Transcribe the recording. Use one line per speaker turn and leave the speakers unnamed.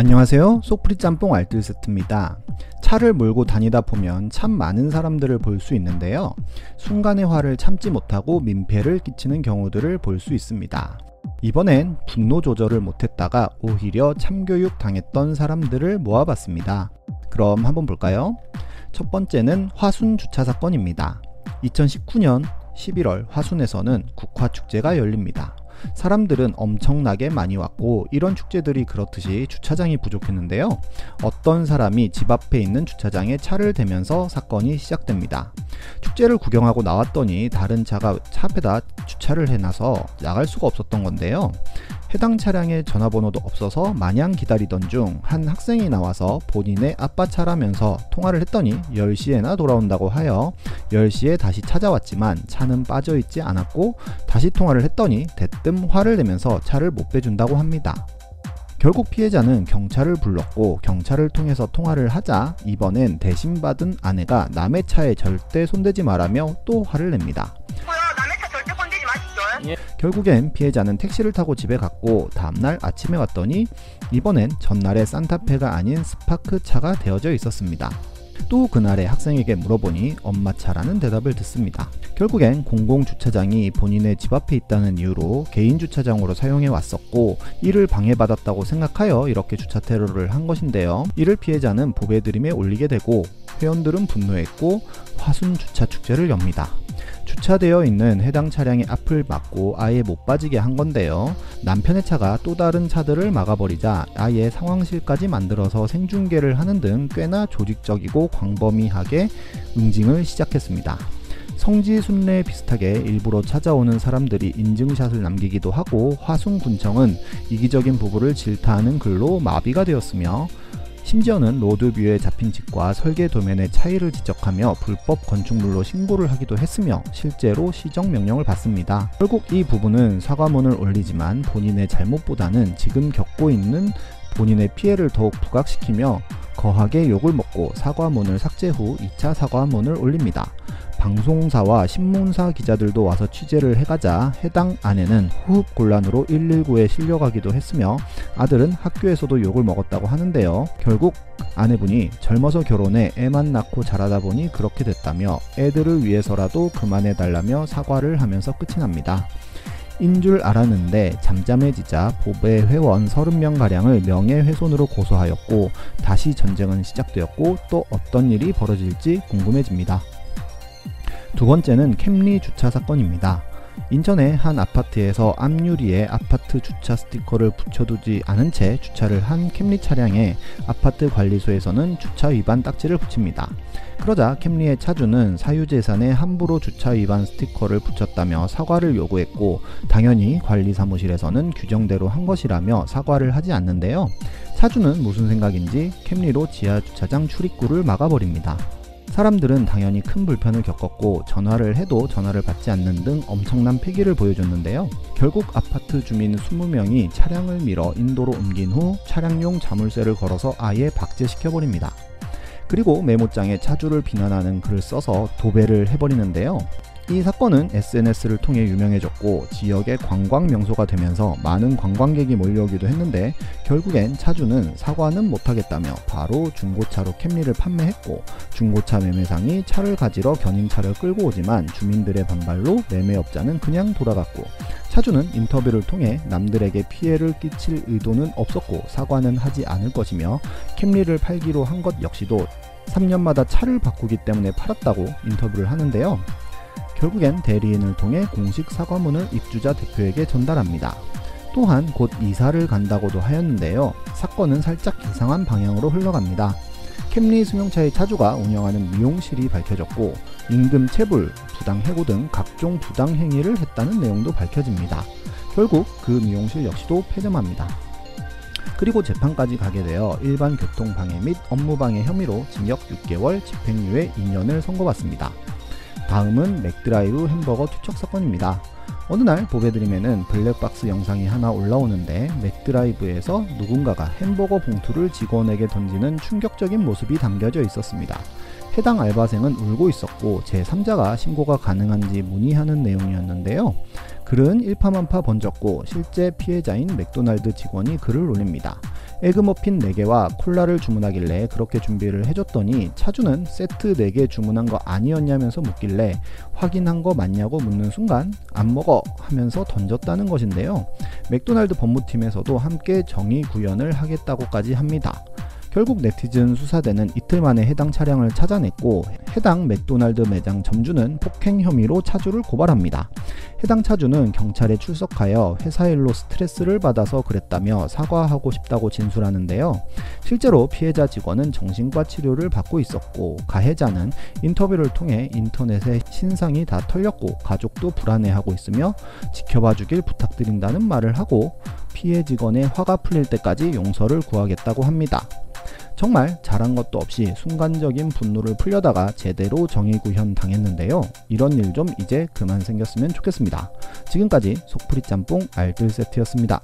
안녕하세요. 속풀이 짬뽕 알뜰 세트입니다. 차를 몰고 다니다 보면 참 많은 사람들을 볼 수 있는데요. 순간의 화를 참지 못하고 민폐를 끼치는 경우들을 볼 수 있습니다. 이번엔 분노 조절을 못했다가 오히려 참교육 당했던 사람들을 모아봤습니다. 그럼 한번 볼까요? 첫 번째는 화순 주차 사건입니다. 2019년 11월 화순에서는 국화축제가 열립니다. 사람들은 엄청나게 많이 왔고 이런 축제들이 그렇듯이 주차장이 부족했는데요. 어떤 사람이 집 앞에 있는 주차장에 차를 대면서 사건이 시작됩니다. 축제를 구경하고 나왔더니 다른 차가 차 앞에다 주차를 해놔서 나갈 수가 없었던 건데요. 해당 차량의 전화번호도 없어서 마냥 기다리던 중 한 학생이 나와서 본인의 아빠 차라면서 통화를 했더니 10시에나 돌아온다고 하여 10시에 다시 찾아왔지만 차는 빠져있지 않았고 다시 통화를 했더니 대뜸 화를 내면서 차를 못 빼준다고 합니다. 결국 피해자는 경찰을 불렀고 경찰을 통해서 통화를 하자 이번엔 대신 받은 아내가 남의 차에 절대 손대지 말라며 또 화를 냅니다. 결국엔 피해자는 택시를 타고 집에 갔고 다음날 아침에 왔더니 이번엔 전날의 산타페가 아닌 스파크 차가 되어져 있었습니다. 또 그날의 학생에게 물어보니 엄마 차라는 대답을 듣습니다. 결국엔 공공주차장이 본인의 집 앞에 있다는 이유로 개인 주차장으로 사용해 왔었고 이를 방해받았다고 생각하여 이렇게 주차 테러를 한 것인데요. 이를 피해자는 보배드림에 올리게 되고 회원들은 분노했고 화순 주차 축제를 엽니다. 주차되어 있는 해당 차량의 앞을 막고 아예 못 빠지게 한 건데요. 남편의 차가 또 다른 차들을 막아버리자 아예 상황실까지 만들어서 생중계를 하는 등 꽤나 조직적이고 광범위하게 응징을 시작했습니다. 성지 순례 비슷하게 일부러 찾아오는 사람들이 인증샷을 남기기도 하고 화순군청은 이기적인 부부를 질타하는 글로 마비가 되었으며 심지어는 로드뷰에 잡힌 집과 설계 도면의 차이를 지적하며 불법 건축물로 신고를 하기도 했으며 실제로 시정 명령을 받습니다. 결국 이 부분은 사과문을 올리지만 본인의 잘못보다는 지금 겪고 있는 본인의 피해를 더욱 부각시키며 거하게 욕을 먹고 사과문을 삭제 후 2차 사과문을 올립니다. 방송사와 신문사 기자들도 와서 취재를 해가자 해당 아내는 호흡 곤란으로 119에 실려가기도 했으며 아들은 학교에서도 욕을 먹었다고 하는데요. 결국 아내분이 젊어서 결혼해 애만 낳고 자라다 보니 그렇게 됐다며 애들을 위해서라도 그만해달라며 사과를 하면서 끝이 납니다. 인줄 알았는데 잠잠해지자 보배 회원 30명가량을 명예훼손으로 고소하였고 다시 전쟁은 시작되었고 또 어떤 일이 벌어질지 궁금해집니다. 두 번째는 캠리 주차 사건입니다. 인천의 한 아파트에서 앞유리에 아파트 주차 스티커를 붙여두지 않은 채 주차를 한 캠리 차량에 아파트 관리소에서는 주차 위반 딱지를 붙입니다. 그러자 캠리의 차주는 사유재산에 함부로 주차 위반 스티커를 붙였다며 사과를 요구했고 당연히 관리사무실에서는 규정대로 한 것이라며 사과를 하지 않는데요. 차주는 무슨 생각인지 캠리로 지하주차장 출입구를 막아버립니다. 사람들은 당연히 큰 불편을 겪었고 전화를 해도 전화를 받지 않는 등 엄청난 폐기를 보여줬는데요. 결국 아파트 주민 20명이 차량을 밀어 인도로 옮긴 후 차량용 자물쇠를 걸어서 아예 박제시켜버립니다. 그리고 메모장에 차주를 비난하는 글을 써서 도배를 해버리는데요. 이 사건은 SNS를 통해 유명해졌고 지역의 관광 명소가 되면서 많은 관광객이 몰려오기도 했는데 결국엔 차주는 사과는 못하겠다며 바로 중고차로 캠리를 판매했고 중고차 매매상이 차를 가지러 견인차를 끌고 오지만 주민들의 반발로 매매업자는 그냥 돌아갔고 차주는 인터뷰를 통해 남들에게 피해를 끼칠 의도는 없었고 사과는 하지 않을 것이며 캠리를 팔기로 한 것 역시도 3년마다 차를 바꾸기 때문에 팔았다고 인터뷰를 하는데요. 결국엔 대리인을 통해 공식 사과문을 입주자 대표에게 전달합니다. 또한 곧 이사를 간다고도 하였는데요. 사건은 살짝 이상한 방향으로 흘러갑니다. 캠리 승용차의 차주가 운영하는 미용실이 밝혀졌고 임금 체불, 부당 해고 등 각종 부당 행위를 했다는 내용도 밝혀집니다. 결국 그 미용실 역시도 폐점합니다. 그리고 재판까지 가게 되어 일반 교통방해 및 업무방해 혐의로 징역 6개월, 집행유예 2년을 선고받습니다. 다음은 맥드라이브 햄버거 투척 사건입니다. 어느 날 보배드림에는 블랙박스 영상이 하나 올라오는데 맥드라이브에서 누군가가 햄버거 봉투를 직원에게 던지는 충격적인 모습이 담겨져 있었습니다. 해당 알바생은 울고 있었고 제3자가 신고가 가능한지 문의하는 내용이었는데요. 글은 일파만파 번졌고 실제 피해자인 맥도날드 직원이 글을 올립니다. 에그머핀 4개와 콜라를 주문하길래 그렇게 준비를 해줬더니 차주는 세트 4개 주문한 거 아니었냐면서 묻길래 확인한 거 맞냐고 묻는 순간 안 먹어 하면서 던졌다는 것인데요. 맥도날드 법무팀에서도 함께 정의 구현을 하겠다고까지 합니다. 결국 네티즌 수사대는 이틀 만에 해당 차량을 찾아냈고 해당 맥도날드 매장 점주는 폭행 혐의로 차주를 고발합니다. 해당 차주는 경찰에 출석하여 회사 일로 스트레스를 받아서 그랬다며 사과하고 싶다고 진술하는데요. 실제로 피해자 직원은 정신과 치료를 받고 있었고 가해자는 인터뷰를 통해 인터넷에 신상이 다 털렸고 가족도 불안해하고 있으며 지켜봐 주길 부탁드린다는 말을 하고 피해 직원의 화가 풀릴 때까지 용서를 구하겠다고 합니다. 정말 잘한 것도 없이 순간적인 분노를 풀려다가 제대로 정의구현 당했는데요. 이런 일 좀 이제 그만 생겼으면 좋겠습니다. 지금까지 속풀이 짬뽕 알뜰 세트였습니다.